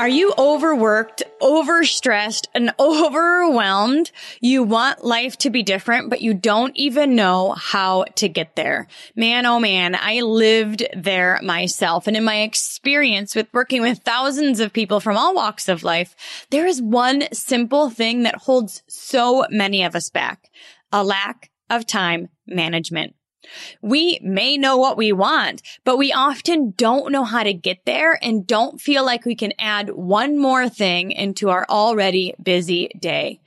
Are you overworked, overstressed, and overwhelmed? You want life to be different, but you don't even know how to get there. Man, oh man, I lived there myself. And in my experience with working with thousands of people from all walks of life, there is one simple thing that holds so many of us back. A lack of time management. We may know what we want, but we often don't know how to get there and don't feel like we can add one more thing into our already busy day.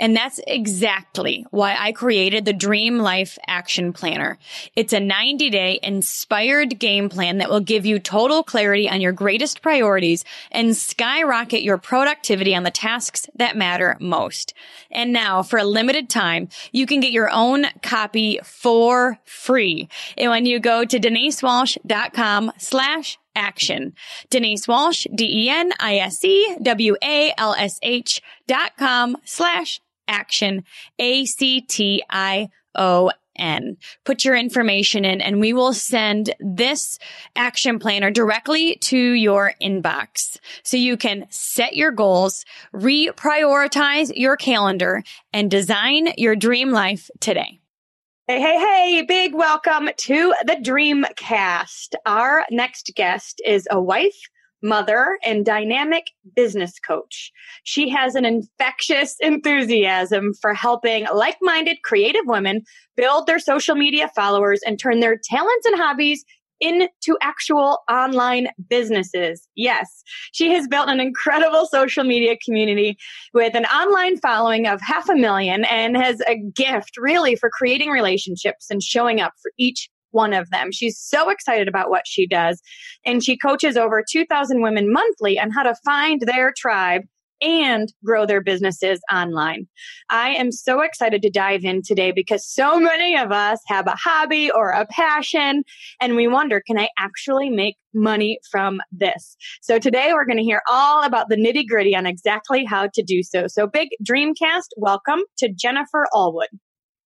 And that's exactly why I created the Dream Life Action Planner. It's a 90 day inspired game plan that will give you total clarity on your greatest priorities and skyrocket your productivity on the tasks that matter most. And now for a limited time, you can get your own copy for free. And when you go to denisewalsh.com slash action. Denise Walsh, D-E-N-I-S-E-W-A-L-S-H dot com slash action, A-C-T-I-O N. Put your information in and we will send this action planner directly to your inbox. So you can set your goals, reprioritize your calendar and design your dream life today. Hey, hey, hey, big welcome to the Dreamcast. Our next guest is a wife mother, and dynamic business coach. She has an infectious enthusiasm for helping like minded creative women build their social media followers and turn their talents and hobbies into actual online businesses. Yes, she has built an incredible social media community with an online following of half a million and has a gift really for creating relationships and showing up for each one of them. She's so excited about what she does. And she coaches over 2,000 women monthly on how to find their tribe and grow their businesses online. I am so excited to dive in today because so many of us have a hobby or a passion and we wonder, can I actually make money from this? So today we're going to hear all about the nitty gritty on exactly how to do so. So big Dreamcast, welcome to Jennifer Allwood.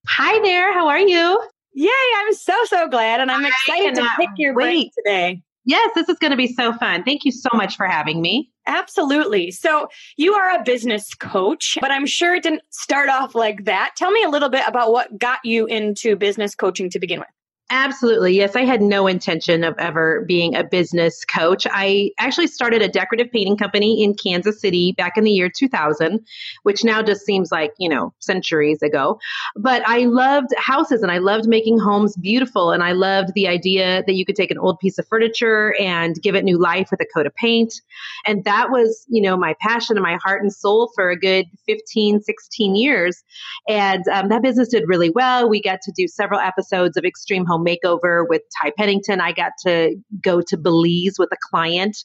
Hi there. How are you? Yay, I'm so, so glad. And I'm excited to pick your brain today. Yes, this is going to be so fun. Thank you so much for having me. Absolutely. So, you are a business coach, but I'm sure it didn't start off like that. Tell me a little bit about what got you into business coaching to begin with. Absolutely. Yes, I had no intention of ever being a business coach. I actually started a decorative painting company in Kansas City back in the year 2000, which now just seems like, you know, centuries ago. But I loved houses and I loved making homes beautiful. And I loved the idea that you could take an old piece of furniture and give it new life with a coat of paint. And that was, you know, my passion and my heart and soul for a good 15, 16 years. And um, that business did really well. We got to do several episodes of Extreme Home home makeover with Ty Pennington. I got to go to Belize with a client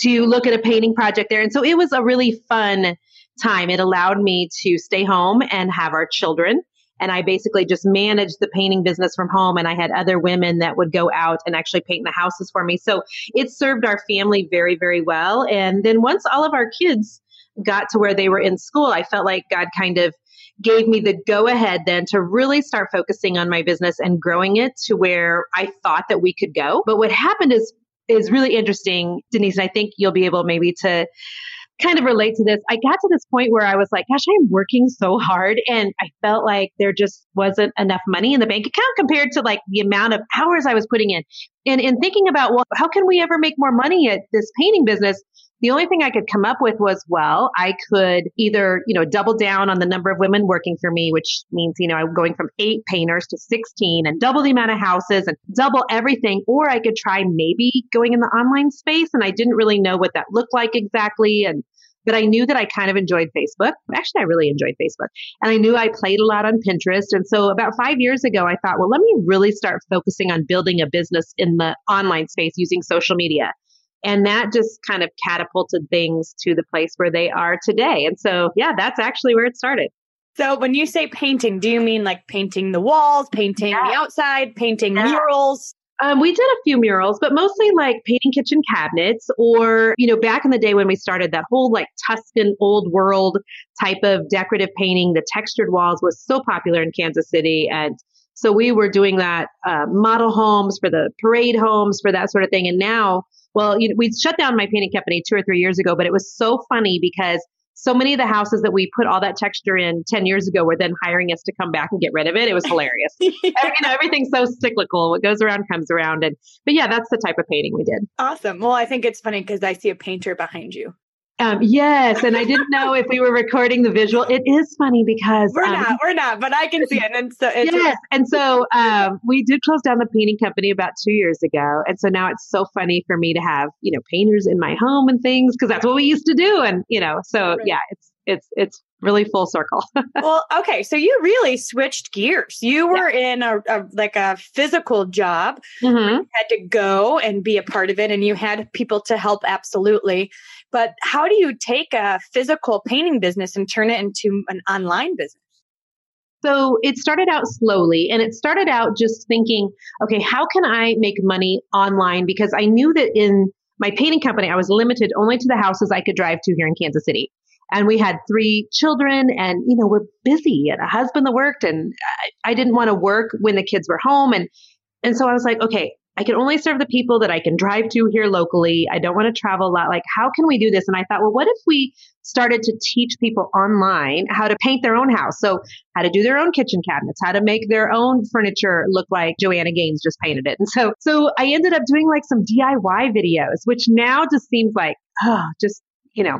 to look at a painting project there. And so it was a really fun time. It allowed me to stay home and have our children. And I basically just managed the painting business from home. And I had other women that would go out and actually paint the houses for me. So it served our family very, very well. And then once all of our kids got to where they were in school, I felt like God kind of gave me the go ahead then to really start focusing on my business and growing it to where I thought that we could go. But what happened is is really interesting, Denise, and I think you'll be able maybe to kind of relate to this. I got to this point where I was like, gosh, I'm working so hard and I felt like there just wasn't enough money in the bank account compared to like the amount of hours I was putting in. And in thinking about, well, how can we ever make more money at this painting business? The only thing I could come up with was, well, I could either, you know, double down on the number of women working for me, which means, you know, I'm going from eight painters to 16 and double the amount of houses and double everything. Or I could try maybe going in the online space. And I didn't really know what that looked like exactly. And but I knew that I kind of enjoyed Facebook. Actually, I really enjoyed Facebook. And I knew I played a lot on Pinterest. And so about five years ago, I thought, well, let me really start focusing on building a business in the online space using social media. And that just kind of catapulted things to the place where they are today. And so, yeah, that's actually where it started. So when you say painting, do you mean like painting the walls, painting yeah. the outside, painting yeah. murals? Um, we did a few murals, but mostly like painting kitchen cabinets or, you know, back in the day when we started that whole like Tuscan old world type of decorative painting, the textured walls was so popular in Kansas City. And so we were doing that uh, model homes for the parade homes for that sort of thing. And now, well, you know, we shut down my painting company two or three years ago, but it was so funny because so many of the houses that we put all that texture in 10 years ago were then hiring us to come back and get rid of it. It was hilarious. you know, everything's so cyclical. What goes around comes around. And, but yeah, that's the type of painting we did. Awesome. Well, I think it's funny because I see a painter behind you. Um, yes, and I didn't know if we were recording the visual. It is funny because we're um, not, we're not, but I can see it. And so, yes, and so um, we did close down the painting company about two years ago, and so now it's so funny for me to have you know painters in my home and things because that's what we used to do, and you know, so right. yeah, it's it's it's really full circle. well, okay, so you really switched gears. You were yeah. in a, a, like a physical job. Mm-hmm. You had to go and be a part of it, and you had people to help. Absolutely, but how do you take a physical painting business and turn it into an online business? So it started out slowly and it started out just thinking, okay, how can I make money online? Because I knew that in my painting company, I was limited only to the houses I could drive to here in Kansas City and we had three children and you know we're busy and a husband that worked and I, I didn't want to work when the kids were home and and so I was like okay I can only serve the people that I can drive to here locally. I don't want to travel a lot. Like, how can we do this? And I thought, well, what if we started to teach people online how to paint their own house? So, how to do their own kitchen cabinets, how to make their own furniture look like Joanna Gaines just painted it. And so, so I ended up doing like some DIY videos, which now just seems like, oh, just you know,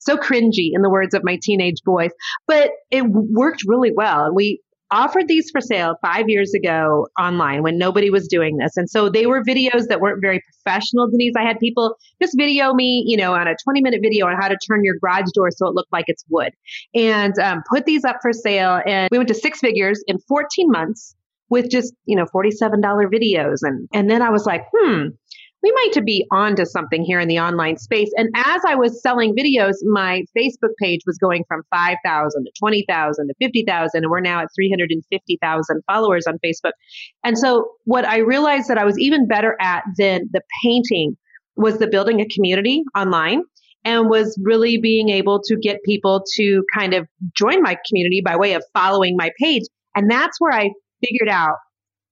so cringy in the words of my teenage boys, but it worked really well. And we offered these for sale five years ago online when nobody was doing this. And so they were videos that weren't very professional, Denise. I had people just video me, you know, on a 20 minute video on how to turn your garage door so it looked like it's wood and um, put these up for sale. And we went to six figures in 14 months with just, you know, $47 videos. And, and then I was like, hmm, we might be onto something here in the online space. And as I was selling videos, my Facebook page was going from 5,000 to 20,000 to 50,000. And we're now at 350,000 followers on Facebook. And so what I realized that I was even better at than the painting was the building a community online and was really being able to get people to kind of join my community by way of following my page. And that's where I figured out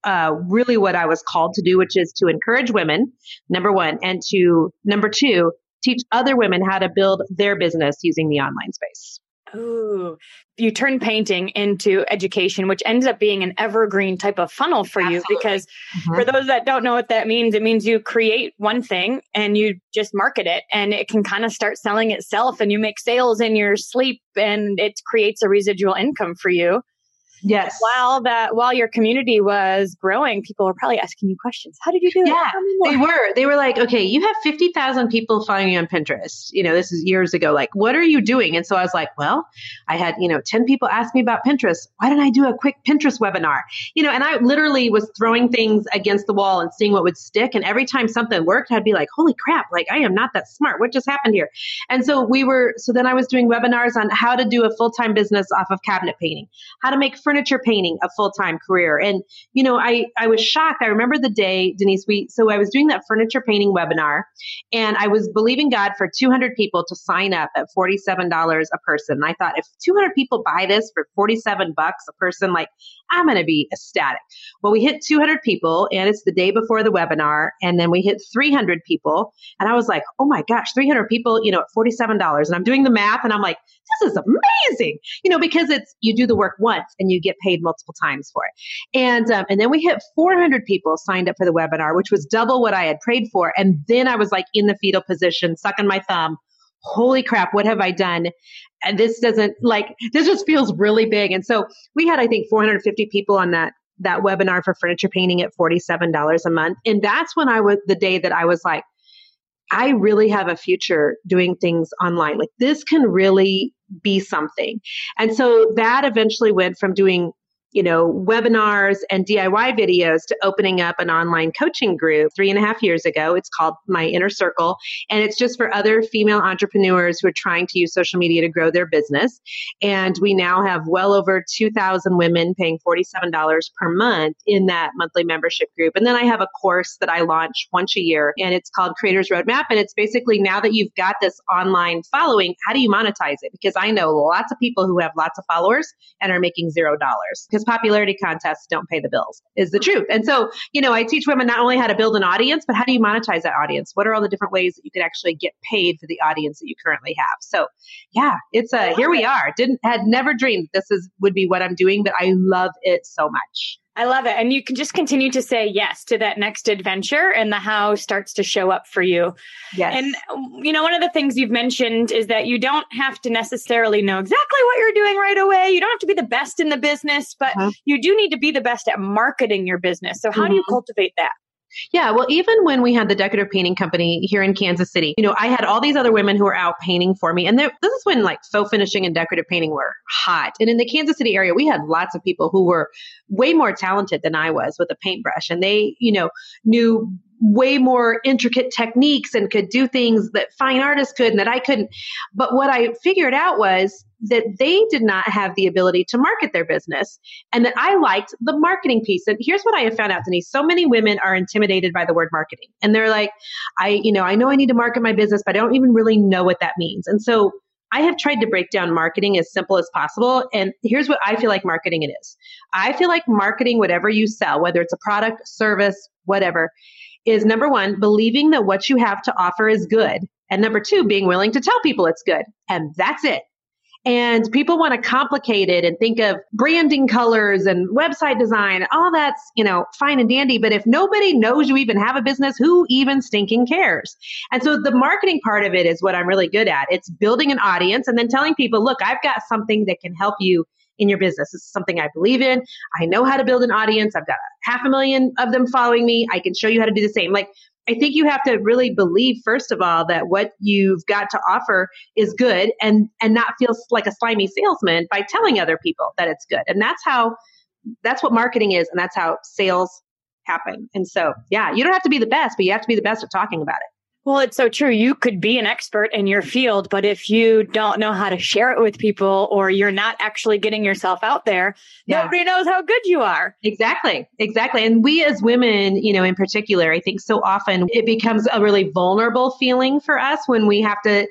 uh, really what I was called to do, which is to encourage women, number one, and to number two, teach other women how to build their business using the online space. Ooh, you turn painting into education, which ends up being an evergreen type of funnel for Absolutely. you. Because mm-hmm. for those that don't know what that means, it means you create one thing and you just market it and it can kind of start selling itself and you make sales in your sleep and it creates a residual income for you. Yes. While that while your community was growing, people were probably asking you questions. How did you do yeah, it? Yeah, they were. They were like, okay, you have fifty thousand people following you on Pinterest. You know, this is years ago. Like, what are you doing? And so I was like, well, I had you know ten people ask me about Pinterest. Why didn't I do a quick Pinterest webinar? You know, and I literally was throwing things against the wall and seeing what would stick. And every time something worked, I'd be like, holy crap! Like, I am not that smart. What just happened here? And so we were. So then I was doing webinars on how to do a full time business off of cabinet painting, how to make furniture painting a full-time career. And, you know, I, I was shocked. I remember the day, Denise, we, so I was doing that furniture painting webinar and I was believing God for 200 people to sign up at $47 a person. And I thought if 200 people buy this for 47 bucks a person, like I'm going to be ecstatic. Well, we hit 200 people and it's the day before the webinar. And then we hit 300 people. And I was like, oh my gosh, 300 people, you know, at $47. And I'm doing the math and I'm like, this is amazing, you know, because it's, you do the work once and you get paid multiple times for it. And, um, and then we hit 400 people signed up for the webinar, which was double what I had prayed for. And then I was like in the fetal position, sucking my thumb. Holy crap, what have I done? And this doesn't like, this just feels really big. And so we had, I think, 450 people on that that webinar for furniture painting at $47 a month. And that's when I was the day that I was like, I really have a future doing things online. Like this can really be something. And so that eventually went from doing you know, webinars and DIY videos to opening up an online coaching group three and a half years ago. It's called My Inner Circle. And it's just for other female entrepreneurs who are trying to use social media to grow their business. And we now have well over 2,000 women paying $47 per month in that monthly membership group. And then I have a course that I launch once a year and it's called Creators Roadmap. And it's basically now that you've got this online following, how do you monetize it? Because I know lots of people who have lots of followers and are making zero dollars because popularity contests don't pay the bills is the truth. And so, you know, I teach women not only how to build an audience, but how do you monetize that audience? What are all the different ways that you could actually get paid for the audience that you currently have? So yeah, it's a, here we are. Didn't, had never dreamed this is, would be what I'm doing, but I love it so much. I love it. And you can just continue to say yes to that next adventure and the how starts to show up for you. Yes. And, you know, one of the things you've mentioned is that you don't have to necessarily know exactly what you're doing right away. You don't have to be the best in the business, but uh-huh. you do need to be the best at marketing your business. So how mm-hmm. do you mm-hmm. cultivate that? Yeah, well, even when we had the decorative painting company here in Kansas City, you know, I had all these other women who were out painting for me. And this is when like faux finishing and decorative painting were hot. And in the Kansas City area, we had lots of people who were way more talented than I was with a paintbrush. And they, you know, knew way more intricate techniques and could do things that fine artists could and that I couldn't. But what I figured out was that they did not have the ability to market their business and that I liked the marketing piece. And here's what I have found out, Denise. So many women are intimidated by the word marketing and they're like, I, you know, I know I need to market my business, but I don't even really know what that means. And so I have tried to break down marketing as simple as possible. And here's what I feel like marketing it is. I feel like marketing whatever you sell, whether it's a product, service, whatever, is number one, believing that what you have to offer is good. And number two, being willing to tell people it's good. And that's it. And people want to complicate it and think of branding colors and website design. All that's, you know, fine and dandy. But if nobody knows you even have a business, who even stinking cares? And so the marketing part of it is what I'm really good at. It's building an audience and then telling people, look, I've got something that can help you in your business. This is something I believe in. I know how to build an audience. I've got half a million of them following me. I can show you how to do the same. Like, I think you have to really believe, first of all, that what you've got to offer is good and, and not feel like a slimy salesman by telling other people that it's good. And that's how, that's what marketing is. And that's how sales happen. And so, yeah, you don't have to be the best, but you have to be the best at talking about it. Well, it's so true. You could be an expert in your field, but if you don't know how to share it with people or you're not actually getting yourself out there, yeah. nobody knows how good you are. Exactly. Exactly. And we as women, you know, in particular, I think so often it becomes a really vulnerable feeling for us when we have to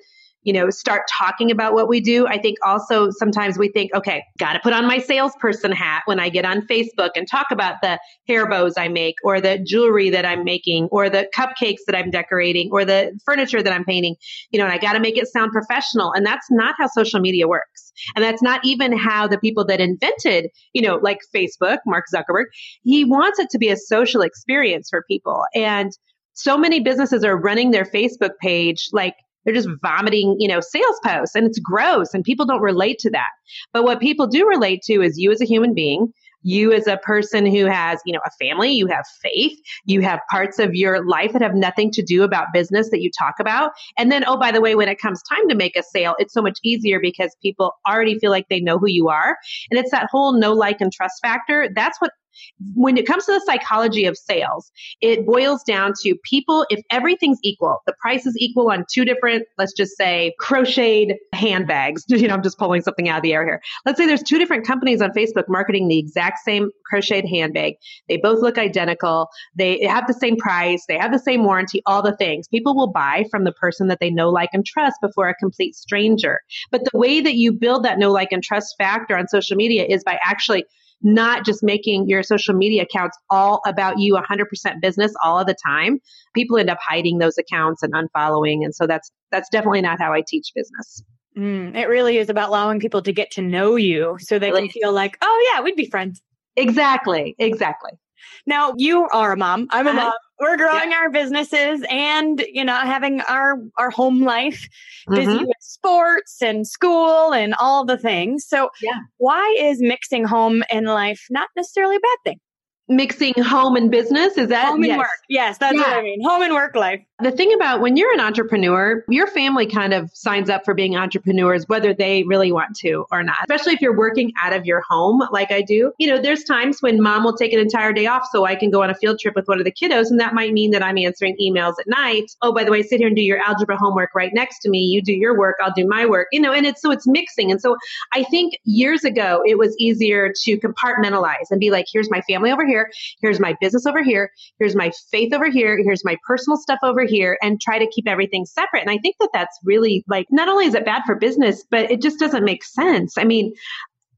you know, start talking about what we do. I think also sometimes we think, okay, got to put on my salesperson hat when I get on Facebook and talk about the hair bows I make or the jewelry that I'm making or the cupcakes that I'm decorating or the furniture that I'm painting, you know, and I got to make it sound professional. And that's not how social media works. And that's not even how the people that invented, you know, like Facebook, Mark Zuckerberg, he wants it to be a social experience for people. And so many businesses are running their Facebook page like they're just vomiting, you know, sales posts and it's gross and people don't relate to that. But what people do relate to is you as a human being, you as a person who has, you know, a family, you have faith, you have parts of your life that have nothing to do about business that you talk about. And then, oh, by the way, when it comes time to make a sale, it's so much easier because people already feel like they know who you are. And it's that whole know, like, and trust factor. That's what when it comes to the psychology of sales, it boils down to people, if everything's equal, the price is equal on two different, let's just say crocheted handbags. You know, I'm just pulling something out of the air here. Let's say there's two different companies on Facebook marketing the exact same crocheted handbag. They both look identical. They have the same price. They have the same warranty, all the things. People will buy from the person that they know, like, and trust before a complete stranger. But the way that you build that know, like, and trust factor on social media is by actually not just making your social media accounts all about you 100% business all of the time. People end up hiding those accounts and unfollowing and so that's that's definitely not how i teach business. Mm, it really is about allowing people to get to know you so they can feel like oh yeah we'd be friends. Exactly exactly. Now you are a mom. I'm a uh-huh. mom we're growing our businesses and you know having our our home life busy mm-hmm. with sports and school and all the things. So yeah. why is mixing home and life not necessarily a bad thing? Mixing home and business? Is that home and yes. work. Yes that's yeah. what i mean. Home and work life The thing about when you're an entrepreneur, your family kind of signs up for being entrepreneurs, whether they really want to or not, especially if you're working out of your home like I do. You know, there's times when mom will take an entire day off so I can go on a field trip with one of the kiddos. And that might mean that I'm answering emails at night. Oh, by the way, sit here and do your algebra homework right next to me. You do your work, I'll do my work, you know, and it's so it's mixing. And so I think years ago, it was easier to compartmentalize and be like, here's my family over here. Here's my business over here. Here's my faith over here. Here's my personal stuff over here and try to keep everything separate. And I think that that's really like, not only is it bad for business, but it just doesn't make sense. I mean,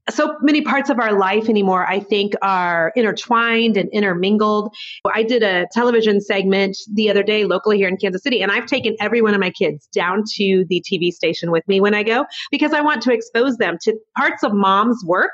so many parts of our life anymore, I think, are intertwined and intermingled. I did a television segment the other day locally here in Kansas City, and I've taken every one of my kids down to the TV station with me when I go because I want to expose them to parts of mom's work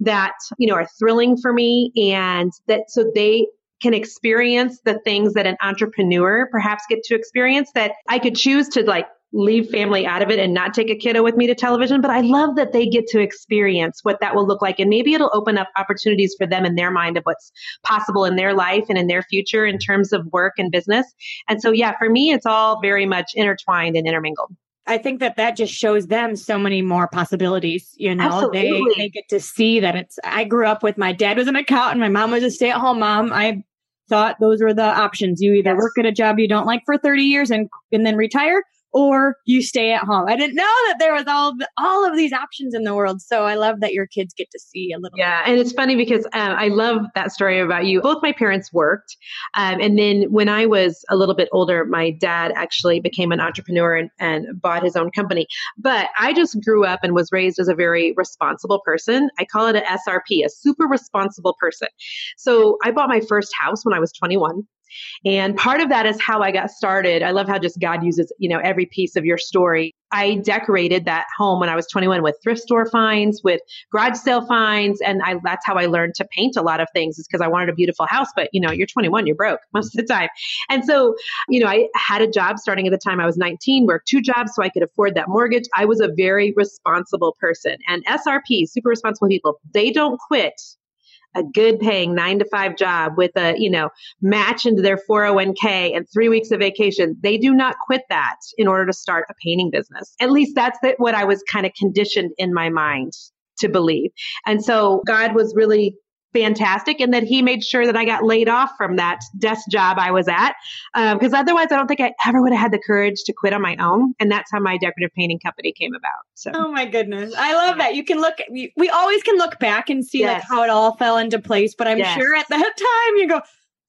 that, you know, are thrilling for me and that so they can experience the things that an entrepreneur perhaps get to experience that I could choose to like leave family out of it and not take a kiddo with me to television, but I love that they get to experience what that will look like. And maybe it'll open up opportunities for them in their mind of what's possible in their life and in their future in terms of work and business. And so, yeah, for me, it's all very much intertwined and intermingled. I think that that just shows them so many more possibilities. You know, they they get to see that it's. I grew up with my dad was an accountant, my mom was a stay at home mom. I thought those were the options. You either yes. work at a job you don't like for 30 years and and then retire, or you stay at home. I didn't know that there was all all of these options in the world. So I love that your kids get to see a little. Yeah, and it's funny because um, I love that story about you. Both my parents worked, um, and then when I was a little bit older, my dad actually became an entrepreneur and, and bought his own company. But I just grew up and was raised as a very responsible person. I call it a SRP, a super responsible person. So I bought my first house when I was 21. And part of that is how I got started. I love how just God uses, you know, every piece of your story. I decorated that home when I was 21 with thrift store finds, with garage sale finds, and I, that's how I learned to paint a lot of things. Is because I wanted a beautiful house, but you know, you're 21, you're broke most of the time. And so, you know, I had a job starting at the time I was 19, worked two jobs so I could afford that mortgage. I was a very responsible person, and SRP, super responsible people, they don't quit a good paying nine to five job with a, you know, match into their 401k and three weeks of vacation. They do not quit that in order to start a painting business. At least that's what I was kind of conditioned in my mind to believe. And so God was really fantastic and that he made sure that I got laid off from that desk job I was at. Because um, otherwise, I don't think I ever would have had the courage to quit on my own. And that's how my decorative painting company came about. So, oh my goodness, I love that. You can look, we, we always can look back and see yes. like how it all fell into place. But I'm yes. sure at that time you go,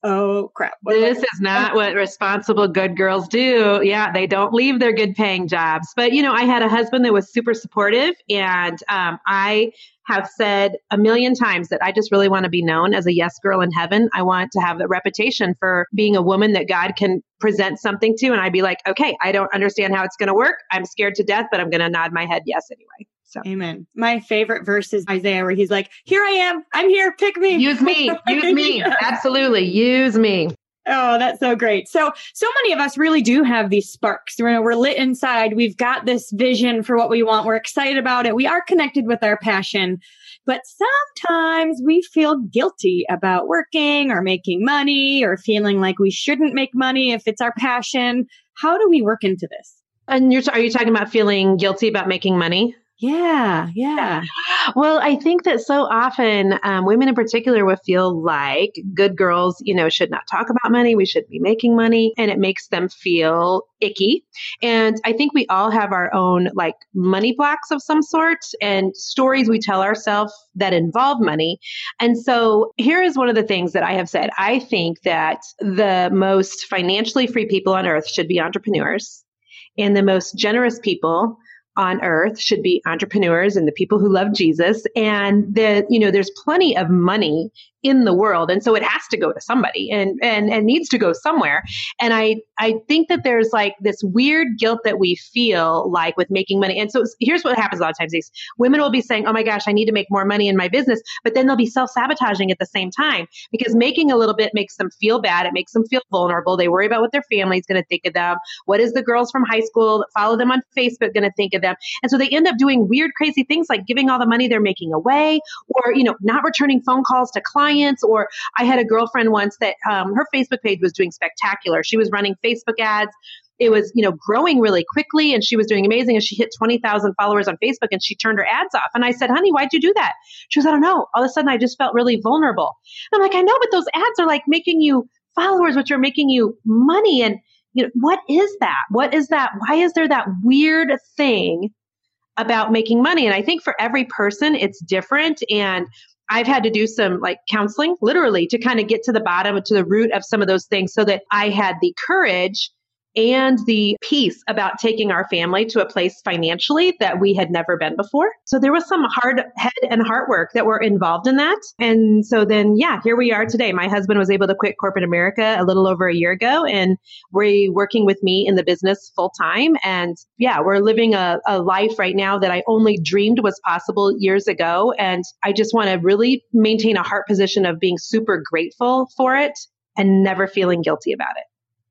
oh crap. What this is not what responsible good girls do. Yeah, they don't leave their good paying jobs. But, you know, I had a husband that was super supportive, and um, I have said a million times that I just really want to be known as a yes girl in heaven. I want to have the reputation for being a woman that God can present something to. And I'd be like, okay, I don't understand how it's going to work. I'm scared to death, but I'm going to nod my head yes anyway. So. Amen. My favorite verse is Isaiah, where he's like, Here I am. I'm here. Pick me. Use me. Use me. Absolutely. Use me. Oh, that's so great. So, so many of us really do have these sparks. We're, we're lit inside. We've got this vision for what we want. We're excited about it. We are connected with our passion, but sometimes we feel guilty about working or making money or feeling like we shouldn't make money if it's our passion. How do we work into this? And you're, are you talking about feeling guilty about making money? Yeah, yeah. Well, I think that so often um, women in particular will feel like good girls, you know, should not talk about money. We should be making money. And it makes them feel icky. And I think we all have our own like money blocks of some sort and stories we tell ourselves that involve money. And so here is one of the things that I have said. I think that the most financially free people on earth should be entrepreneurs. And the most generous people on earth should be entrepreneurs and the people who love Jesus. And the, you know, there's plenty of money in the world. And so it has to go to somebody and, and, and needs to go somewhere. And I, I think that there's like this weird guilt that we feel like with making money. And so here's what happens a lot of times. These women will be saying, Oh my gosh, I need to make more money in my business. But then they'll be self sabotaging at the same time because making a little bit makes them feel bad. It makes them feel vulnerable. They worry about what their family's going to think of them. What is the girls from high school that follow them on Facebook going to think of them? And so they end up doing weird, crazy things like giving all the money they're making away or, you know, not returning phone calls to clients clients. Or I had a girlfriend once that um, her Facebook page was doing spectacular. She was running Facebook ads it was, you know, growing really quickly and she was doing amazing and she hit 20,000 followers on Facebook and she turned her ads off. And I said, honey, why'd you do that? She goes, I don't know. All of a sudden I just felt really vulnerable. And I'm like, I know, but those ads are like making you followers, which are making you money. And, you know, what is that? What is that? Why is there that weird thing about making money? And I think for every person, it's different. And I've had to do some like counseling, literally, to kind of get to the bottom, to the root of some of those things so that I had the courage and the peace about taking our family to a place financially that we had never been before. So there was some hard head and heart work that were involved in that. And so then, yeah, here we are today. My husband was able to quit corporate America a little over a year ago and we're working with me in the business full time. And yeah, we're living a, a life right now that I only dreamed was possible years ago. And I just want to really maintain a heart position of being super grateful for it and never feeling guilty about it.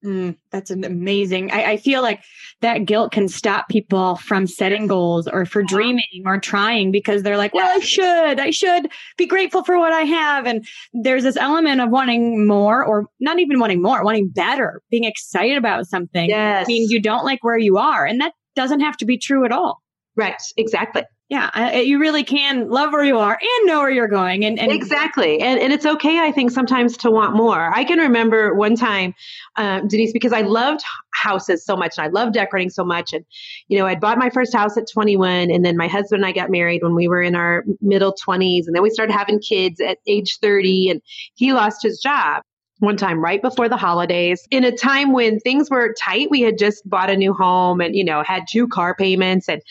Mm, that's an amazing. I, I, feel like that guilt can stop people from setting goals or for dreaming or trying because they're like, well, I should, I should be grateful for what I have. And there's this element of wanting more or not even wanting more, wanting better, being excited about something yes. means you don't like where you are. And that doesn't have to be true at all. Right. Exactly yeah I, you really can love where you are and know where you're going and, and exactly and, and it's okay i think sometimes to want more i can remember one time um, denise because i loved houses so much and i loved decorating so much and you know i'd bought my first house at 21 and then my husband and i got married when we were in our middle 20s and then we started having kids at age 30 and he lost his job one time right before the holidays in a time when things were tight. We had just bought a new home and, you know, had two car payments and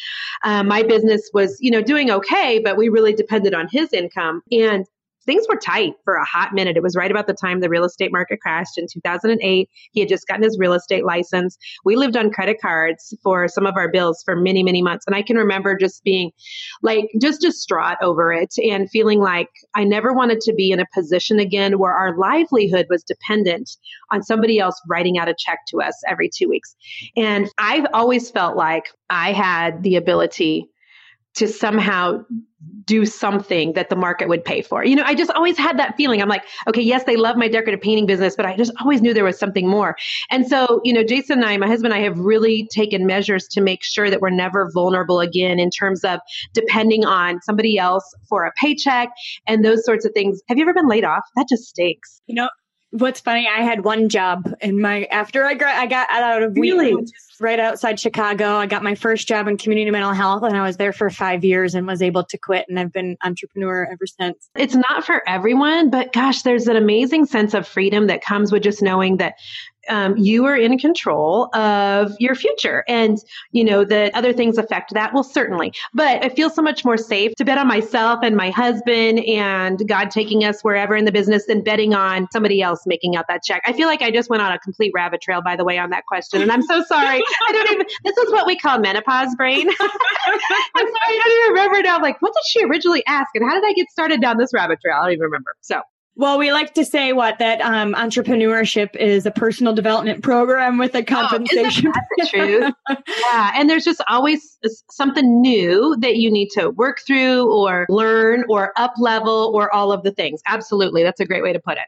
uh, my business was, you know, doing okay, but we really depended on his income. And things were tight for a hot minute. It was right about the time the real estate market crashed in 2008. He had just gotten his real estate license. We lived on credit cards for some of our bills for many, many months. And I can remember just being like, just distraught over it and feeling like I never wanted to be in a position again where our livelihood was dependent on somebody else writing out a check to us every two weeks. And I've always felt like I had the ability to somehow do something that the market would pay for. You know, I just always had that feeling. I'm like, okay, yes, they love my decorative painting business, but I just always knew there was something more. And so, you know, Jason and I, my husband and I have really taken measures to make sure that we're never vulnerable again in terms of depending on somebody else for a paycheck and those sorts of things. Have you ever been laid off? That just stinks. You know, what's funny, I had one job in my after I got I got out of really right outside Chicago. I got my first job in community mental health, and I was there for five years and was able to quit. And I've been entrepreneur ever since. It's not for everyone, but gosh, there's an amazing sense of freedom that comes with just knowing that um, you are in control of your future. And, you know, the other things affect that. Well, certainly. But I feel so much more safe to bet on myself and my husband and God taking us wherever in the business than betting on somebody else making out that check. I feel like I just went on a complete rabbit trail, by the way, on that question. And I'm so sorry. I don't even, this is what we call menopause brain. I'm sorry. I don't even remember now. Like, what did she originally ask? And how did I get started down this rabbit trail? I don't even remember. So well, we like to say what that um, entrepreneurship is a personal development program with a compensation. Oh, the truth? yeah, and there's just always something new that you need to work through, or learn, or up level, or all of the things. Absolutely, that's a great way to put it.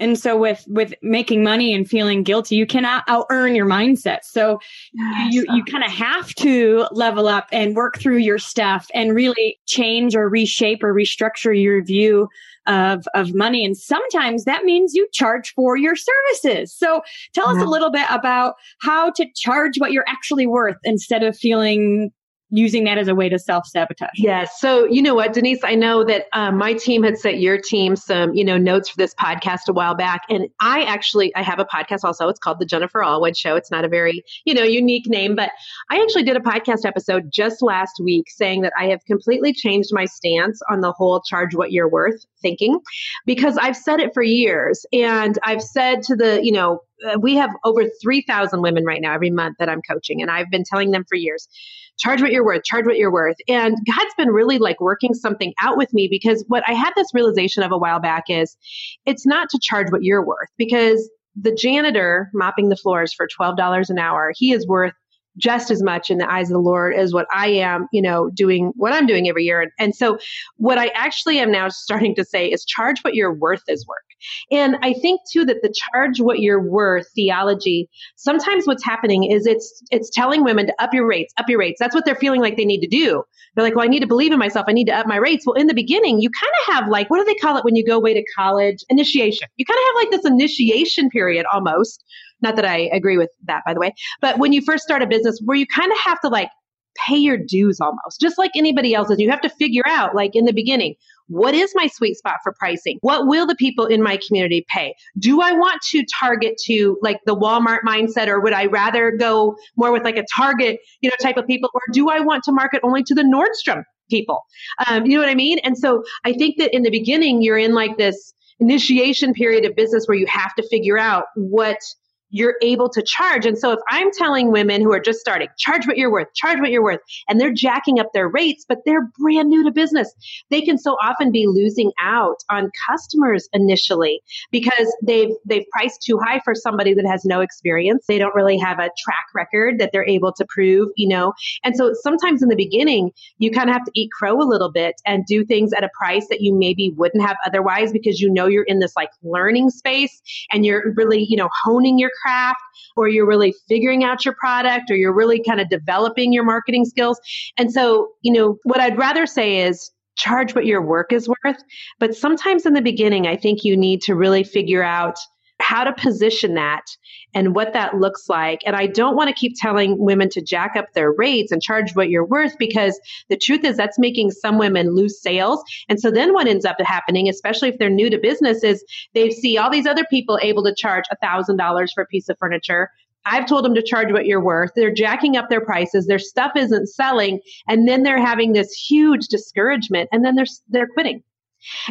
And so with with making money and feeling guilty, you cannot out earn your mindset. So yes. you you kind of have to level up and work through your stuff and really change or reshape or restructure your view of of money. And sometimes that means you charge for your services. So tell us a little bit about how to charge what you're actually worth instead of feeling using that as a way to self sabotage. Yes. So, you know what, Denise, I know that um, my team had sent your team some, you know, notes for this podcast a while back. And I actually, I have a podcast also. It's called The Jennifer Allwood Show. It's not a very, you know, unique name, but I actually did a podcast episode just last week saying that I have completely changed my stance on the whole charge what you're worth thinking because I've said it for years. And I've said to the, you know, Uh, we have over 3,000 women right now every month that I'm coaching. And I've been telling them for years, charge what you're worth, charge what you're worth. And God's been really like working something out with me because what I had this realization of a while back is it's not to charge what you're worth because the janitor mopping the floors for $12 an hour, he is worth just as much in the eyes of the Lord as what I am, you know, doing what I'm doing every year. And, and so what I actually am now starting to say is charge what your worth is worth. And I think too that the charge what you're worth theology, sometimes what's happening is it's it's telling women to up your rates, up your rates. That's what they're feeling like they need to do. They're like, well, I need to believe in myself. I need to up my rates. Well, in the beginning, you kind of have like, what do they call it when you go away to college? Initiation. You kind of have like this initiation period almost not that I agree with that, by the way. But when you first start a business where you kind of have to like pay your dues almost, just like anybody else's, you have to figure out, like in the beginning, what is my sweet spot for pricing? What will the people in my community pay? Do I want to target to like the Walmart mindset or would I rather go more with like a target, you know, type of people? Or do I want to market only to the Nordstrom people? Um, you know what I mean? And so I think that in the beginning, you're in like this initiation period of business where you have to figure out what you're able to charge. And so if I'm telling women who are just starting, charge what you're worth, charge what you're worth, and they're jacking up their rates, but they're brand new to business, they can so often be losing out on customers initially because they've they've priced too high for somebody that has no experience. They don't really have a track record that they're able to prove, you know. And so sometimes in the beginning, you kind of have to eat crow a little bit and do things at a price that you maybe wouldn't have otherwise because you know you're in this like learning space and you're really, you know, honing your craft or you're really figuring out your product or you're really kind of developing your marketing skills. And so, you know, what I'd rather say is charge what your work is worth. But sometimes in the beginning, I think you need to really figure out how to position that and what that looks like. And I don't want to keep telling women to jack up their rates and charge what you're worth because the truth is that's making some women lose sales. And so then what ends up happening, especially if they're new to business, is they see all these other people able to charge $1,000 for a piece of furniture. I've told them to charge what you're worth. They're jacking up their prices. Their stuff isn't selling. And then they're having this huge discouragement and then they're, they're quitting.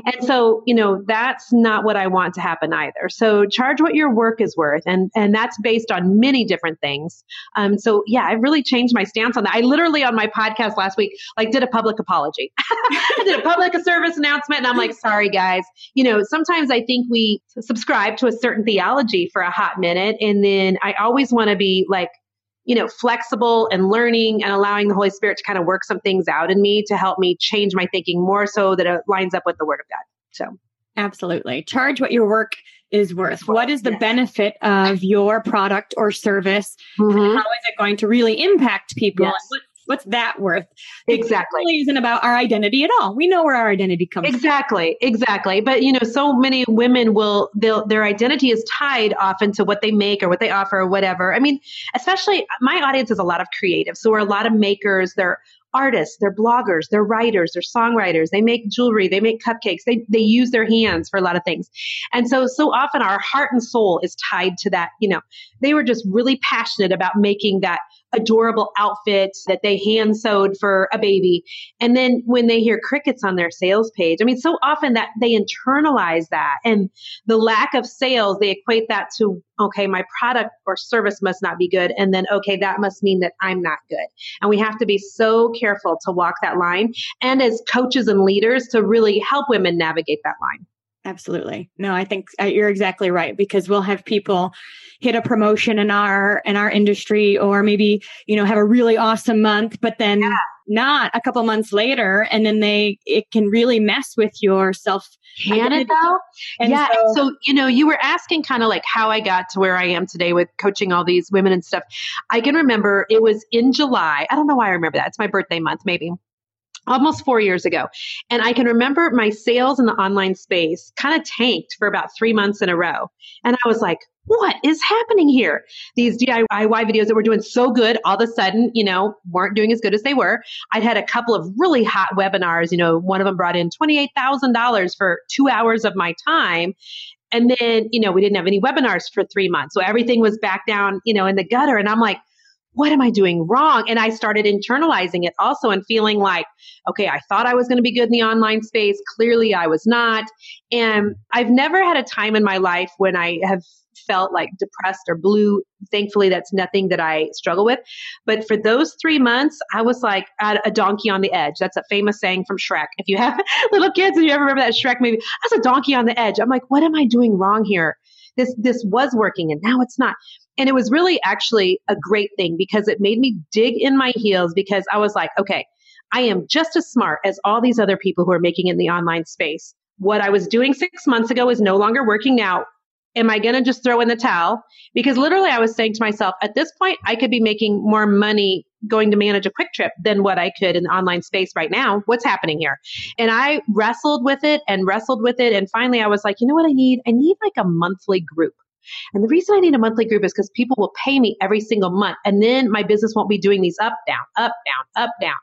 And so, you know, that's not what I want to happen either. So charge what your work is worth. And, and that's based on many different things. Um, so yeah, I've really changed my stance on that. I literally on my podcast last week, like did a public apology. I did a public service announcement and I'm like, sorry guys. You know, sometimes I think we subscribe to a certain theology for a hot minute. And then I always want to be like, you know, flexible and learning and allowing the Holy Spirit to kind of work some things out in me to help me change my thinking more so that it lines up with the Word of God. So, absolutely. Charge what your work is worth. What is the yes. benefit of your product or service? Mm-hmm. How is it going to really impact people? Yes. What what's that worth? Exactly. It really isn't about our identity at all. We know where our identity comes exactly, from. Exactly. Exactly. But you know, so many women will their identity is tied often to what they make or what they offer or whatever. I mean, especially my audience is a lot of creatives. So we're a lot of makers. They're artists, they're bloggers, they're writers, they're songwriters, they make jewelry, they make cupcakes, they, they use their hands for a lot of things. And so, so often our heart and soul is tied to that, you know, they were just really passionate about making that adorable outfit that they hand sewed for a baby. And then when they hear crickets on their sales page, I mean, so often that they internalize that and the lack of sales, they equate that to, okay, my product or service must not be good. And then, okay, that must mean that I'm not good. And we have to be so careful to walk that line and as coaches and leaders to really help women navigate that line. Absolutely. No, I think uh, you're exactly right because we'll have people hit a promotion in our in our industry or maybe, you know, have a really awesome month but then yeah. not a couple months later and then they it can really mess with your self can it though? And yeah. So, so, you know, you were asking kind of like how I got to where I am today with coaching all these women and stuff. I can remember it was in July. I don't know why I remember that. It's my birthday month, maybe almost four years ago. And I can remember my sales in the online space kind of tanked for about three months in a row. And I was like, what is happening here? These DIY videos that were doing so good all of a sudden, you know, weren't doing as good as they were. I'd had a couple of really hot webinars. You know, one of them brought in $28,000 for two hours of my time. And then, you know, we didn't have any webinars for three months. So everything was back down, you know, in the gutter. And I'm like, what am I doing wrong? And I started internalizing it also and feeling like, okay, I thought I was going to be good in the online space. Clearly I was not. And I've never had a time in my life when I have felt like depressed or blue. Thankfully, that's nothing that I struggle with. But for those three months, I was like a donkey on the edge. That's a famous saying from Shrek. If you have little kids and you ever remember that Shrek movie, was a donkey on the edge. I'm like, what am I doing wrong here? This, this was working and now it's not. And it was really actually a great thing because it made me dig in my heels because I was like, okay, I am just as smart as all these other people who are making in the online space. What I was doing six months ago is no longer working now. Am I going to just throw in the towel? Because literally, I was saying to myself, at this point, I could be making more money going to manage a QuikTrip than what I could in the online space right now. What's happening here? And I wrestled with it and wrestled with it. And finally, I was like, you know what I need? I need like a monthly group. And the reason I need a monthly group is because people will pay me every single month. And then my business won't be doing these up, down, up, down, up, down.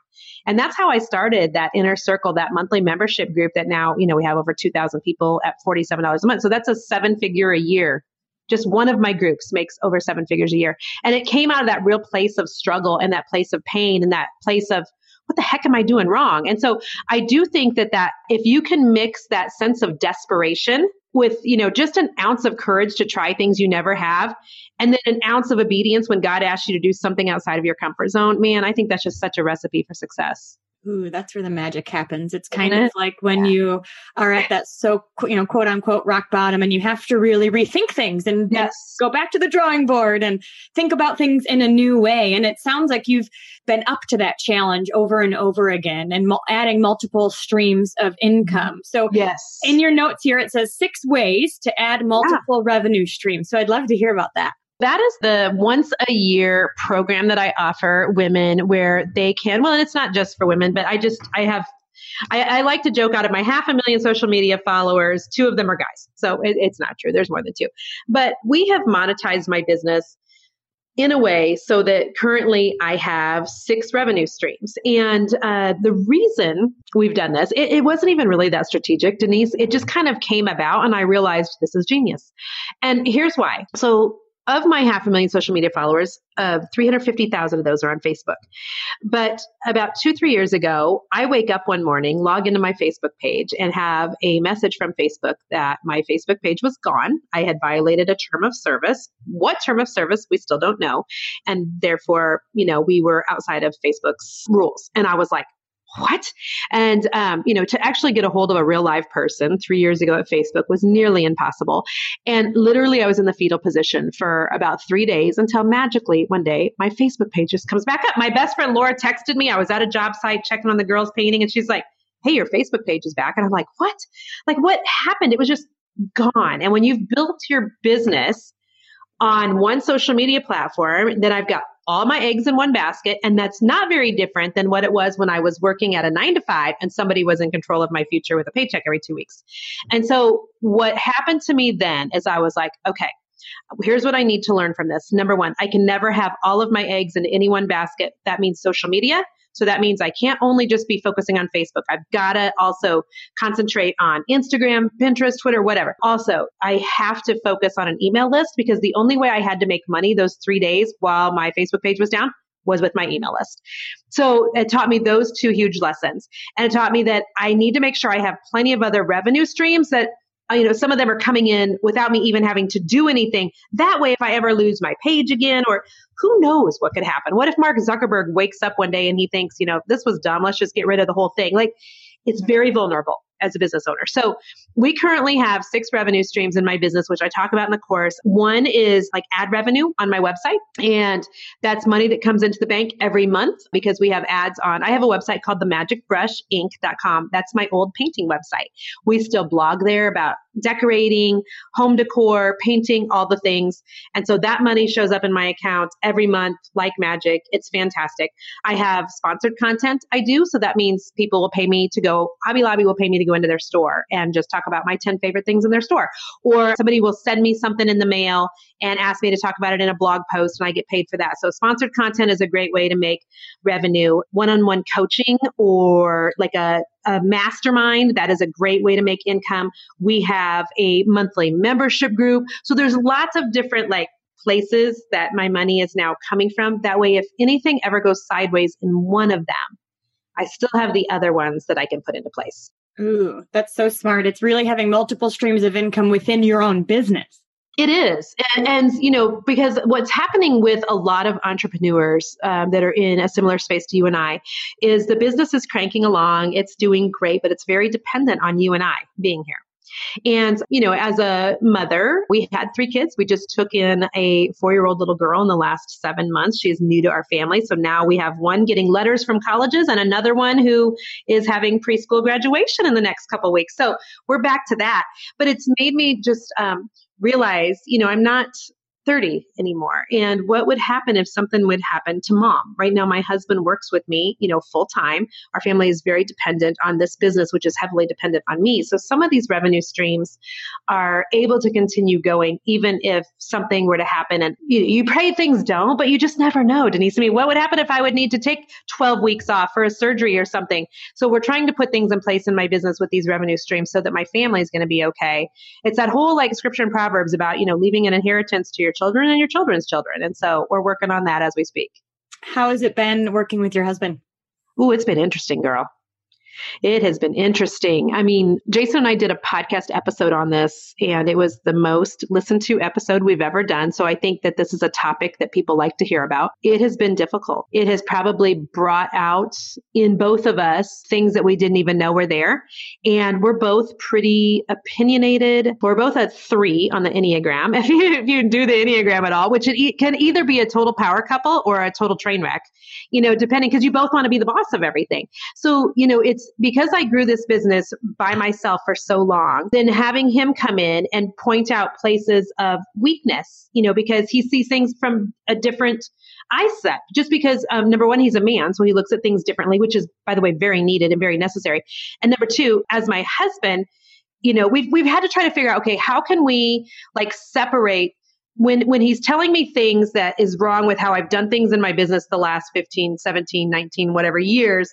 And that's how I started that inner circle, that monthly membership group that now, you know, we have over 2,000 people at $47 a month. So that's a seven figure a year. Just one of my groups makes over seven figures a year. And it came out of that real place of struggle and that place of pain and that place of, what the heck am I doing wrong? And so I do think that that if you can mix that sense of desperation with, you know, just an ounce of courage to try things you never have and then an ounce of obedience when God asks you to do something outside of your comfort zone, man, I think that's just such a recipe for success. Ooh, that's where the magic happens. It's kind Isn't of it? like when yeah. you are at that so, you know, quote unquote rock bottom and you have to really rethink things and, yes. and, go back to the drawing board and think about things in a new way. And it sounds like you've been up to that challenge over and over again and mo- adding multiple streams of mm-hmm. income. So yes. in your notes here, it says six ways to add multiple yeah. revenue streams. So I'd love to hear about that. That is the once a year program that I offer women where they can, well, and it's not just for women, but I just, I have I, I, like to joke out of my half a million social media followers, two of them are guys. So it, it's not true. There's more than two. But we have monetized my business in a way so that currently I have six revenue streams. And uh, the reason we've done this, it, it, wasn't even really that strategic, Denise. It just kind of came about, and I realized this is genius. And here's why. So of my half a million social media followers, uh, 350,000 of those are on Facebook. But about two, three years ago, I wake up one morning, log into my Facebook page, and have a message from Facebook that my Facebook page was gone. I had violated a term of service. What term of service, we still don't know. And therefore, you know, we were outside of Facebook's rules. And I was like, what? And, um, you know, to actually get a hold of a real live person three years ago at Facebook was nearly impossible. And literally, I was in the fetal position for about three days until magically one day my Facebook page just comes back up. My best friend Laura texted me. I was at a job site checking on the girls painting, and she's like, Hey, your Facebook page is back. And I'm like, What? Like, what happened? It was just gone. And when you've built your business on one social media platform, then I've got all my eggs in one basket. And that's not very different than what it was when I was working at a nine to five and somebody was in control of my future with a paycheck every two weeks. And so what happened to me then is I was like, okay, here's what I need to learn from this. Number one, I can never have all of my eggs in any one basket. That means social media. So that means I can't only just be focusing on Facebook. I've got to also concentrate on Instagram, Pinterest, Twitter, whatever. Also, I have to focus on an email list because the only way I had to make money those three days while my Facebook page was down was with my email list. So it taught me those two huge lessons. And it taught me that I need to make sure I have plenty of other revenue streams that Uh, you know, some of them are coming in without me even having to do anything. That way, if I ever lose my page again, or who knows what could happen? What if Mark Zuckerberg wakes up one day and he thinks, you know, this was dumb. Let's just get rid of the whole thing. Like, it's very vulnerable as a business owner. So we currently have six revenue streams in my business, which I talk about in the course. One is like ad revenue on my website. And that's money that comes into the bank every month because we have ads on. I have a website called the themagicbrushinc.com. That's my old painting website. We still blog there about decorating, home decor, painting, all the things. And so that money shows up in my account every month like magic. It's fantastic. I have sponsored content I do. So that means people will pay me to go, Hobby Lobby will pay me to go into their store and just talk about my 10 favorite things in their store. Or somebody will send me something in the mail and ask me to talk about it in a blog post and I get paid for that. So sponsored content is a great way to make revenue. One-on-one coaching or like a a mastermind. That is a great way to make income. We have a monthly membership group. So there's lots of different like places that my money is now coming from. That way, if anything ever goes sideways in one of them, I still have the other ones that I can put into place. Ooh, that's so smart. It's really having multiple streams of income within your own business. It is. And, and, you know, because what's happening with a lot of entrepreneurs um, that are in a similar space to you and I is the business is cranking along. It's doing great, but it's very dependent on you and I being here. And, you know, as a mother, we had three kids. We just took in a four year old little girl in the last seven months. She is new to our family. So now we have one getting letters from colleges and another one who is having preschool graduation in the next couple weeks. So we're back to that. But it's made me just um, realize, you know, I'm not 30 anymore. And what would happen if something would happen to mom? Right now, my husband works with me, you know, full time. Our family is very dependent on this business, which is heavily dependent on me. So some of these revenue streams are able to continue going, even if something were to happen. And you, you pray things don't, but you just never know, Denise. I mean, what would happen if I would need to take 12 weeks off for a surgery or something? So we're trying to put things in place in my business with these revenue streams so that my family is going to be okay. It's that whole like scripture and proverbs about, you know, leaving an inheritance to your children and your children's children. And so we're working on that as we speak. How has it been working with your husband? Oh, it's been interesting, girl. It has been interesting. I mean, Jason and I did a podcast episode on this, and it was the most listened to episode we've ever done. So I think that this is a topic that people like to hear about. It has been difficult. It has probably brought out in both of us things that we didn't even know were there. And we're both pretty opinionated. We're both a three on the Enneagram. If you, if you do the Enneagram at all, which it can either be a total power couple or a total train wreck, you know, depending, because you both want to be the boss of everything. So, you know, it's because I grew this business by myself for so long, then having him come in and point out places of weakness, you know, because he sees things from a different eye set. Just because, um, number one, he's a man, so he looks at things differently, which is, by the way, very needed and very necessary. And number two, as my husband, you know, we've we've had to try to figure out, okay, how can we like separate when when he's telling me things that is wrong with how I've done things in my business the last 15, 17, 19, whatever years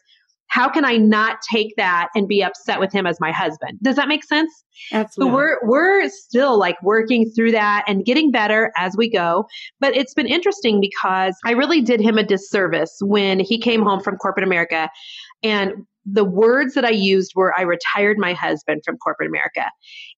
how can I not take that and be upset with him as my husband? Does that make sense? Absolutely. So we're we're still like working through that and getting better as we go. But it's been interesting because I really did him a disservice when he came home from corporate America and the words that I used were I retired my husband from corporate America.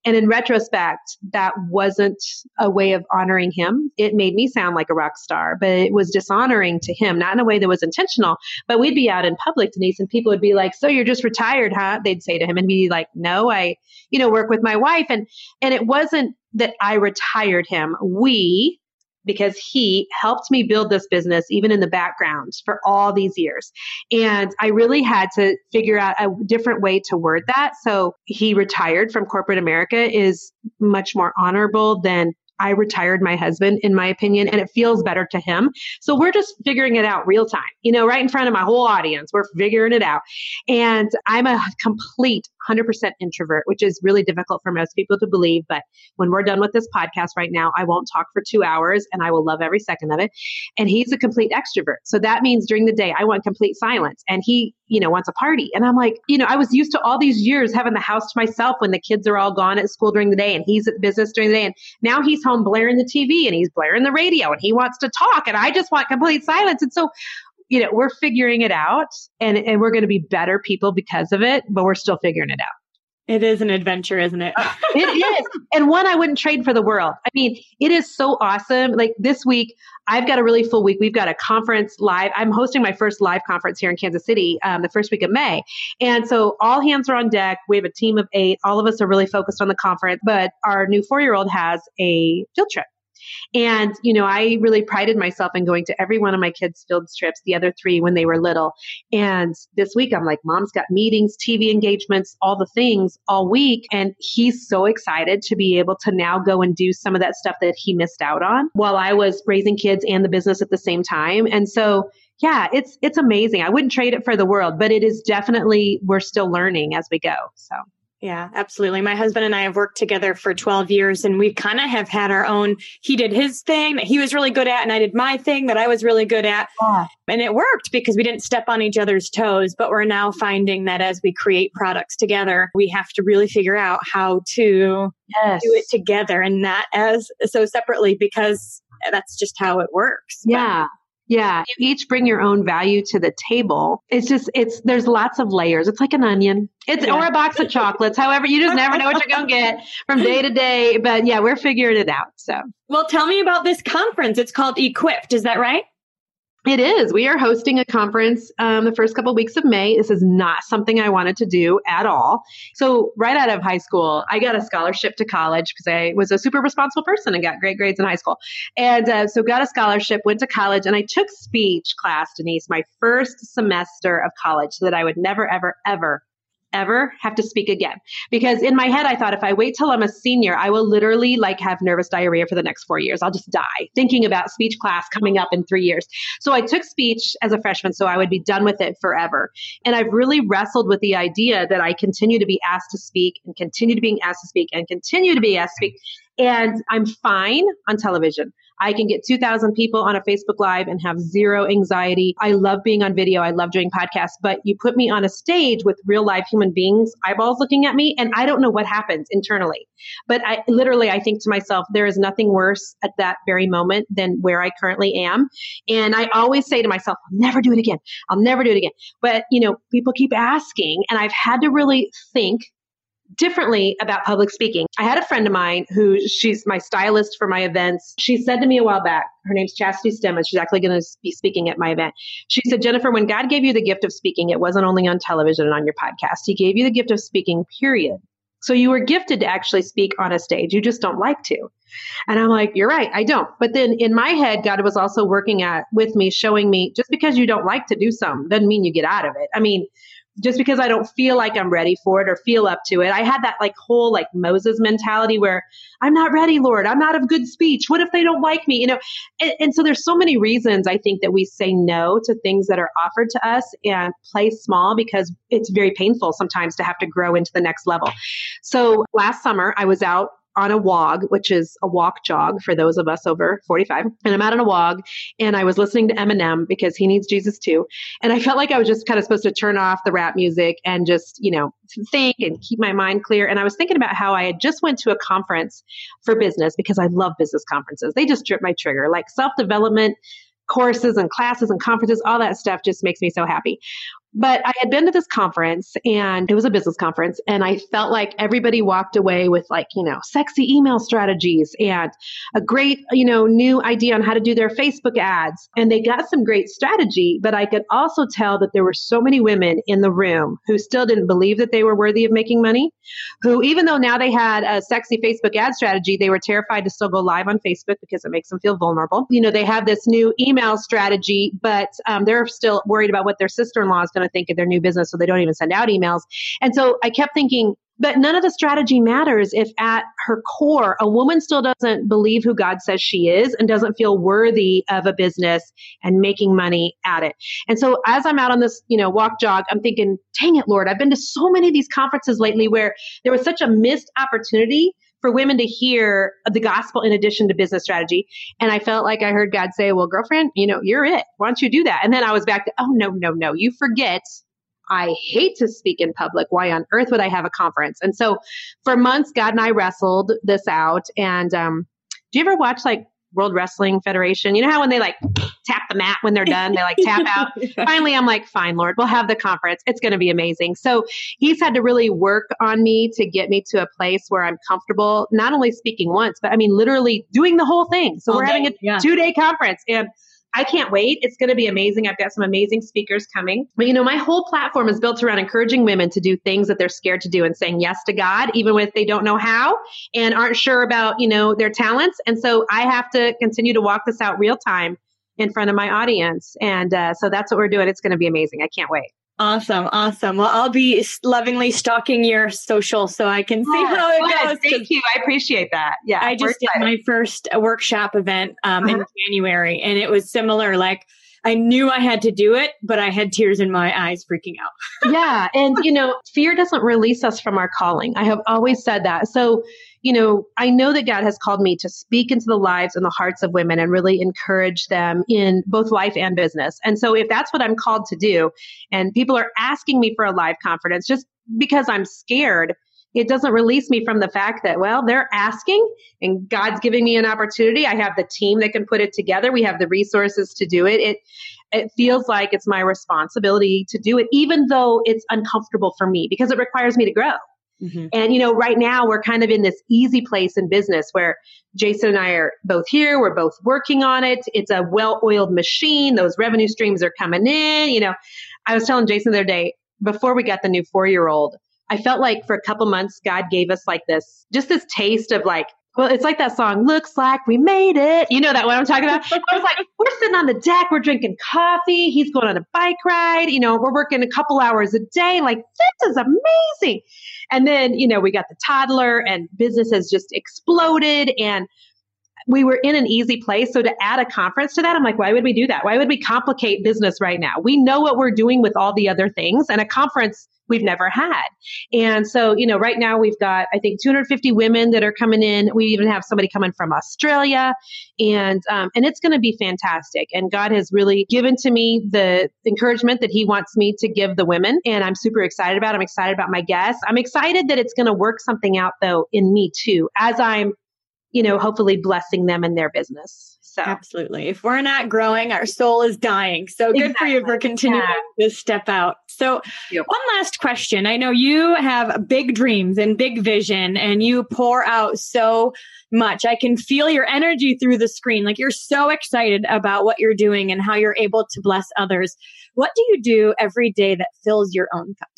And in retrospect, that wasn't a way of honoring him. It made me sound like a rock star, but it was dishonoring to him, not in a way that was intentional. But we'd be out in public, Denise, and people would be like, So you're just retired, huh? They'd say to him and be like, No, I, you know, work with my wife. And and it wasn't that I retired him. We because he helped me build this business even in the background for all these years. And I really had to figure out a different way to word that. So he retired from corporate America is much more honorable than I retired my husband, in my opinion, and it feels better to him. So we're just figuring it out real time, you know, right in front of my whole audience. We're figuring it out. And I'm a complete 100% introvert, which is really difficult for most people to believe. But when we're done with this podcast right now, I won't talk for two hours and I will love every second of it. And he's a complete extrovert. So that means during the day, I want complete silence. And he, you know, wants a party. And I'm like, you know, I was used to all these years having the house to myself when the kids are all gone at school during the day and he's at business during the day. And now he's home blaring the TV and he's blaring the radio and he wants to talk. And I just want complete silence. And so you know, we're figuring it out and, and we're going to be better people because of it, but we're still figuring it out. It is an adventure, isn't it? it is. And one I wouldn't trade for the world. I mean, it is so awesome. Like this week, I've got a really full week. We've got a conference live. I'm hosting my first live conference here in Kansas City um, the first week of May. And so all hands are on deck. We have a team of eight. All of us are really focused on the conference, but our new four year old has a field trip. And, you know, I really prided myself in going to every one of my kids' field trips, the other three when they were little. And this week I'm like, mom's got meetings, TV engagements, all the things all week. And he's so excited to be able to now go and do some of that stuff that he missed out on while I was raising kids and the business at the same time. And so, yeah, it's it's amazing. I wouldn't trade it for the world, but it is definitely we're still learning as we go. So yeah, absolutely. My husband and I have worked together for 12 years and we kind of have had our own. He did his thing that he was really good at, and I did my thing that I was really good at. Yeah. And it worked because we didn't step on each other's toes. But we're now finding that as we create products together, we have to really figure out how to yes. do it together and not as so separately because that's just how it works. Yeah. But, yeah. You each bring your own value to the table. It's just, it's, there's lots of layers. It's like an onion. It's, yeah. or a box of chocolates. However, you just never know what you're going to get from day to day. But yeah, we're figuring it out. So, well, tell me about this conference. It's called Equipped. Is that right? It is. We are hosting a conference um, the first couple of weeks of May. This is not something I wanted to do at all. So, right out of high school, I got a scholarship to college because I was a super responsible person and got great grades in high school. And uh, so, got a scholarship, went to college, and I took speech class, Denise, my first semester of college, so that I would never, ever, ever ever have to speak again. Because in my head, I thought if I wait till I'm a senior, I will literally like have nervous diarrhea for the next four years. I'll just die thinking about speech class coming up in three years. So I took speech as a freshman so I would be done with it forever. And I've really wrestled with the idea that I continue to be asked to speak and continue to being asked to speak and continue to be asked to speak. And I'm fine on television. I can get 2,000 people on a Facebook Live and have zero anxiety. I love being on video. I love doing podcasts, but you put me on a stage with real live human beings, eyeballs looking at me, and I don't know what happens internally. But I literally, I think to myself, there is nothing worse at that very moment than where I currently am. And I always say to myself, I'll never do it again. I'll never do it again. But, you know, people keep asking, and I've had to really think differently about public speaking. I had a friend of mine who she's my stylist for my events. She said to me a while back, her name's Chastity Stem, and she's actually going to be speaking at my event. She said, Jennifer, when God gave you the gift of speaking, it wasn't only on television and on your podcast. He gave you the gift of speaking, period. So you were gifted to actually speak on a stage. You just don't like to. And I'm like, you're right, I don't. But then in my head, God was also working at with me, showing me just because you don't like to do something doesn't mean you get out of it. I mean, just because I don't feel like I'm ready for it or feel up to it. I had that like whole like Moses mentality where I'm not ready, Lord. I'm not of good speech. What if they don't like me? You know, and, and, so there's so many reasons I think that we say no to things that are offered to us and play small because it's very painful sometimes to have to grow into the next level. So last summer I was out on a WOG, which is a walk jog for those of us over 45. And I'm out on a WOG and I was listening to Eminem because he needs Jesus too. And I felt like I was just kind of supposed to turn off the rap music and just, you know, think and keep my mind clear. And I was thinking about how I had just went to a conference for business because I love business conferences. They just drip my trigger, like self development courses and classes and conferences, all that stuff just makes me so happy. But I had been to this conference and it was a business conference and I felt like everybody walked away with like, you know, sexy email strategies and a great, you know, new idea on how to do their Facebook ads. And they got some great strategy, but I could also tell that there were so many women in the room who still didn't believe that they were worthy of making money, who even though now they had a sexy Facebook ad strategy, they were terrified to still go live on Facebook because it makes them feel vulnerable. You know, they have this new email strategy, but um, they're still worried about what their sister-in-law is going to to think of their new business, so they don't even send out emails. And so I kept thinking, but none of the strategy matters if at her core, a woman still doesn't believe who God says she is and doesn't feel worthy of a business and making money at it. And so as I'm out on this, you know, walk jog, I'm thinking, dang it, Lord, I've been to so many of these conferences lately where there was such a missed opportunity for women to hear the gospel in addition to business strategy. And I felt like I heard God say, well, girlfriend, you know, you're it. Why don't you do that? And then I was back to, oh, no, no, no, you forget. I hate to speak in public. Why on earth would I have a conference? And so for months, God and I wrestled this out. And um, do you ever watch like World Wrestling Federation. You know how when they like tap the mat when they're done, they like tap out. Finally, I'm like, fine, Lord, we'll have the conference. It's going to be amazing. So he's had to really work on me to get me to a place where I'm comfortable, not only speaking once, but I mean, literally doing the whole thing. So All we're day. having a yeah. two day conference and I can't wait. It's going to be amazing. I've got some amazing speakers coming. But you know, my whole platform is built around encouraging women to do things that they're scared to do and saying yes to God, even if they don't know how and aren't sure about, you know, their talents. And so I have to continue to walk this out real time in front of my audience. And uh, so that's what we're doing. It's going to be amazing. I can't wait. Awesome, awesome. Well, I'll be lovingly stalking your social so I can see oh, how it goes. Thank you. I appreciate that. Yeah, I just did my first workshop event um, uh-huh. in January, and it was similar. Like I knew I had to do it, but I had tears in my eyes, freaking out. yeah, and you know, fear doesn't release us from our calling. I have always said that. So you know, I know that God has called me to speak into the lives and the hearts of women and really encourage them in both life and business. And so if that's what I'm called to do, and people are asking me for a live confidence just because I'm scared, it doesn't release me from the fact that, well, they're asking and God's giving me an opportunity. I have the team that can put it together. We have the resources to do it. It, it feels like it's my responsibility to do it, even though it's uncomfortable for me because it requires me to grow Mm-hmm. And, you know, right now we're kind of in this easy place in business where Jason and I are both here. We're both working on it. It's a well oiled machine. Those revenue streams are coming in. You know, I was telling Jason the other day, before we got the new four year old, I felt like for a couple months, God gave us like this, just this taste of like, well, it's like that song, looks like we made it. You know that what I'm talking about? I was like, we're sitting on the deck, we're drinking coffee, he's going on a bike ride, you know, we're working a couple hours a day. Like, this is amazing. And then, you know, we got the toddler and business has just exploded and we were in an easy place. So to add a conference to that, I'm like, why would we do that? Why would we complicate business right now? We know what we're doing with all the other things and a conference we've never had. And so, you know, right now we've got, I think, 250 women that are coming in. We even have somebody coming from Australia, and um, and it's going to be fantastic. And God has really given to me the encouragement that He wants me to give the women, and I'm super excited about. It. I'm excited about my guests. I'm excited that it's going to work something out though in me too, as I'm, you know, hopefully blessing them in their business. So absolutely. If we're not growing, our soul is dying. So good exactly. for you for continuing yeah. to step out. So one last question. I know you have big dreams and big vision and you pour out so much. I can feel your energy through the screen. Like you're so excited about what you're doing and how you're able to bless others. What do you do every day that fills your own cup?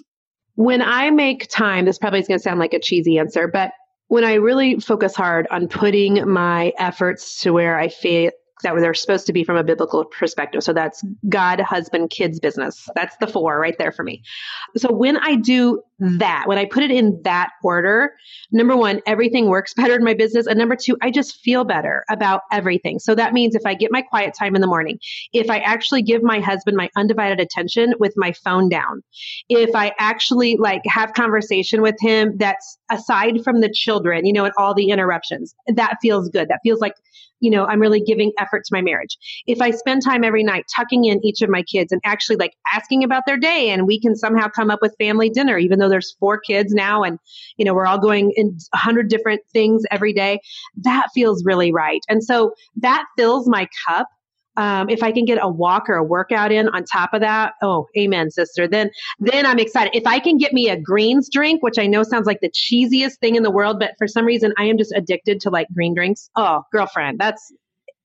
When I make time, this probably is going to sound like a cheesy answer, but when I really focus hard on putting my efforts to where I feel that they're supposed to be from a biblical perspective. So that's God, husband, kids, business. That's the four right there for me. So when I do that, when I put it in that order, number one, everything works better in my business. And number two, I just feel better about everything. So that means if I get my quiet time in the morning, if I actually give my husband my undivided attention with my phone down, if I actually like have conversation with him that's aside from the children, you know, and all the interruptions, that feels good. That feels like you know, I'm really giving effort to my marriage. If I spend time every night tucking in each of my kids and actually like asking about their day and we can somehow come up with family dinner, even though there's four kids now and, you know, we're all going in a hundred different things every day, that feels really right. And so that fills my cup um, if I can get a walk or a workout in on top of that, oh, amen, sister. Then, then I'm excited. If I can get me a greens drink, which I know sounds like the cheesiest thing in the world, but for some reason I am just addicted to like green drinks. Oh, girlfriend, that's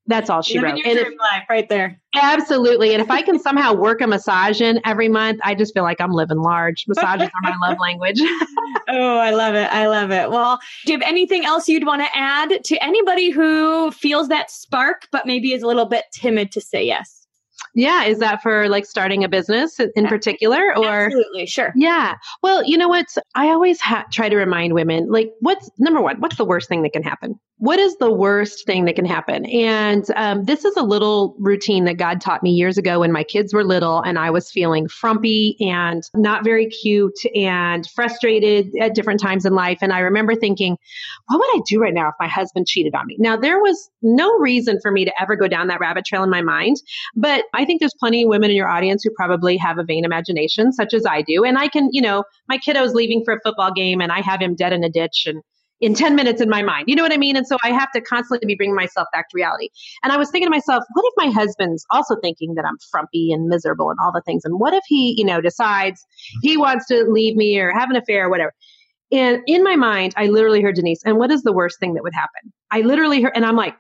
that's all she Living wrote. Your dream life right there. Absolutely. And if I can somehow work a massage in every month, I just feel like I'm living large. Massages are my love language. oh, I love it. I love it. Well, do you have anything else you'd want to add to anybody who feels that spark, but maybe is a little bit timid to say yes? Yeah. Is that for like starting a business in particular or? Absolutely. Sure. Yeah. Well, you know what? I always ha- try to remind women like, what's number one, what's the worst thing that can happen? What is the worst thing that can happen? And um, this is a little routine that God taught me years ago when my kids were little and I was feeling frumpy and not very cute and frustrated at different times in life. And I remember thinking, what would I do right now if my husband cheated on me? Now, there was no reason for me to ever go down that rabbit trail in my mind, but I think there's plenty of women in your audience who probably have a vain imagination, such as I do. And I can, you know, my kiddo's leaving for a football game and I have him dead in a ditch and in 10 minutes in my mind. You know what I mean? And so I have to constantly be bringing myself back to reality. And I was thinking to myself, what if my husband's also thinking that I'm frumpy and miserable and all the things? And what if he, you know, decides he mm-hmm. wants to leave me or have an affair or whatever? And in my mind, I literally heard Denise, and what is the worst thing that would happen? I literally heard, and I'm like,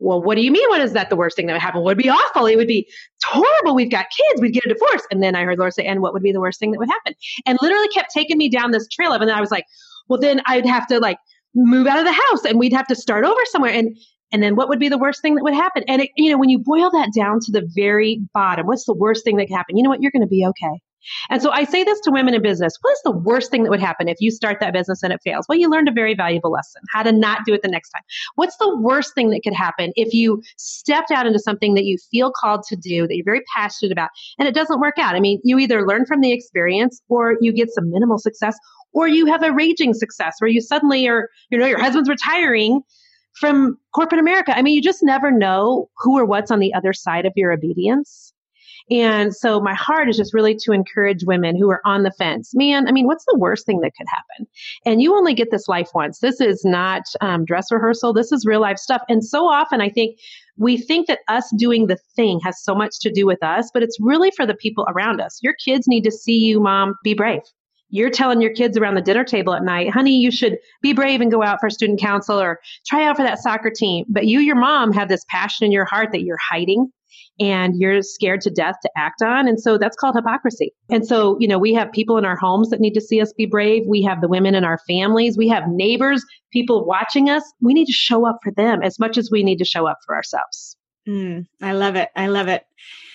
well, what do you mean? What is that the worst thing that would happen? Would be awful? It would be horrible. We've got kids. We'd get a divorce. And then I heard Lord say, and what would be the worst thing that would happen? And literally kept taking me down this trail of, and I was like, well, then I'd have to like move out of the house and we'd have to start over somewhere. And, and then what would be the worst thing that would happen? And it, you know, when you boil that down to the very bottom, what's the worst thing that could happen? You know what? You're going to be okay. And so I say this to women in business. What is the worst thing that would happen if you start that business and it fails? Well, you learned a very valuable lesson, how to not do it the next time. What's the worst thing that could happen if you stepped out into something that you feel called to do, that you're very passionate about, and it doesn't work out? I mean, you either learn from the experience or you get some minimal success or you have a raging success where you suddenly are, you know, your husband's retiring from corporate America. I mean, you just never know who or what's on the other side of your obedience. And so my heart is just really to encourage women who are on the fence. Man, I mean, what's the worst thing that could happen? And you only get this life once. This is not um, dress rehearsal. This is real life stuff. And so often I think we think that us doing the thing has so much to do with us, but it's really for the people around us. Your kids need to see you, mom, be brave. you're telling your kids around the dinner table at night, honey, you should be brave and go out for student council or try out for that soccer team. But you, your mom, have this passion in your heart that you're hiding and you're scared to death to act on. And so that's called hypocrisy. And so, you know, we have people in our homes that need to see us be brave. We have the women in our families. We have neighbors, people watching us. We need to show up for them as much as we need to show up for ourselves. Mm, I love it. I love it.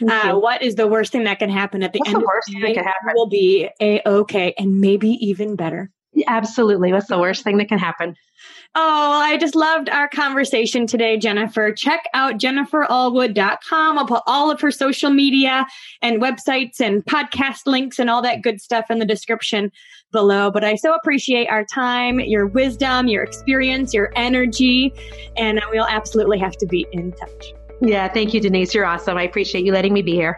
Uh, what is the worst thing that can happen at the What's end? The worst of thing that can happen will be a okay, and maybe even better. Absolutely. What's the worst thing that can happen? Oh, I just loved our conversation today, Jennifer. Check out jenniferallwood.com. I'll put all of her social media and websites and podcast links and all that good stuff in the description below. But I so appreciate our time, your wisdom, your experience, your energy, and we'll absolutely have to be in touch. Yeah, thank you, Denise. You're awesome. I appreciate you letting me be here.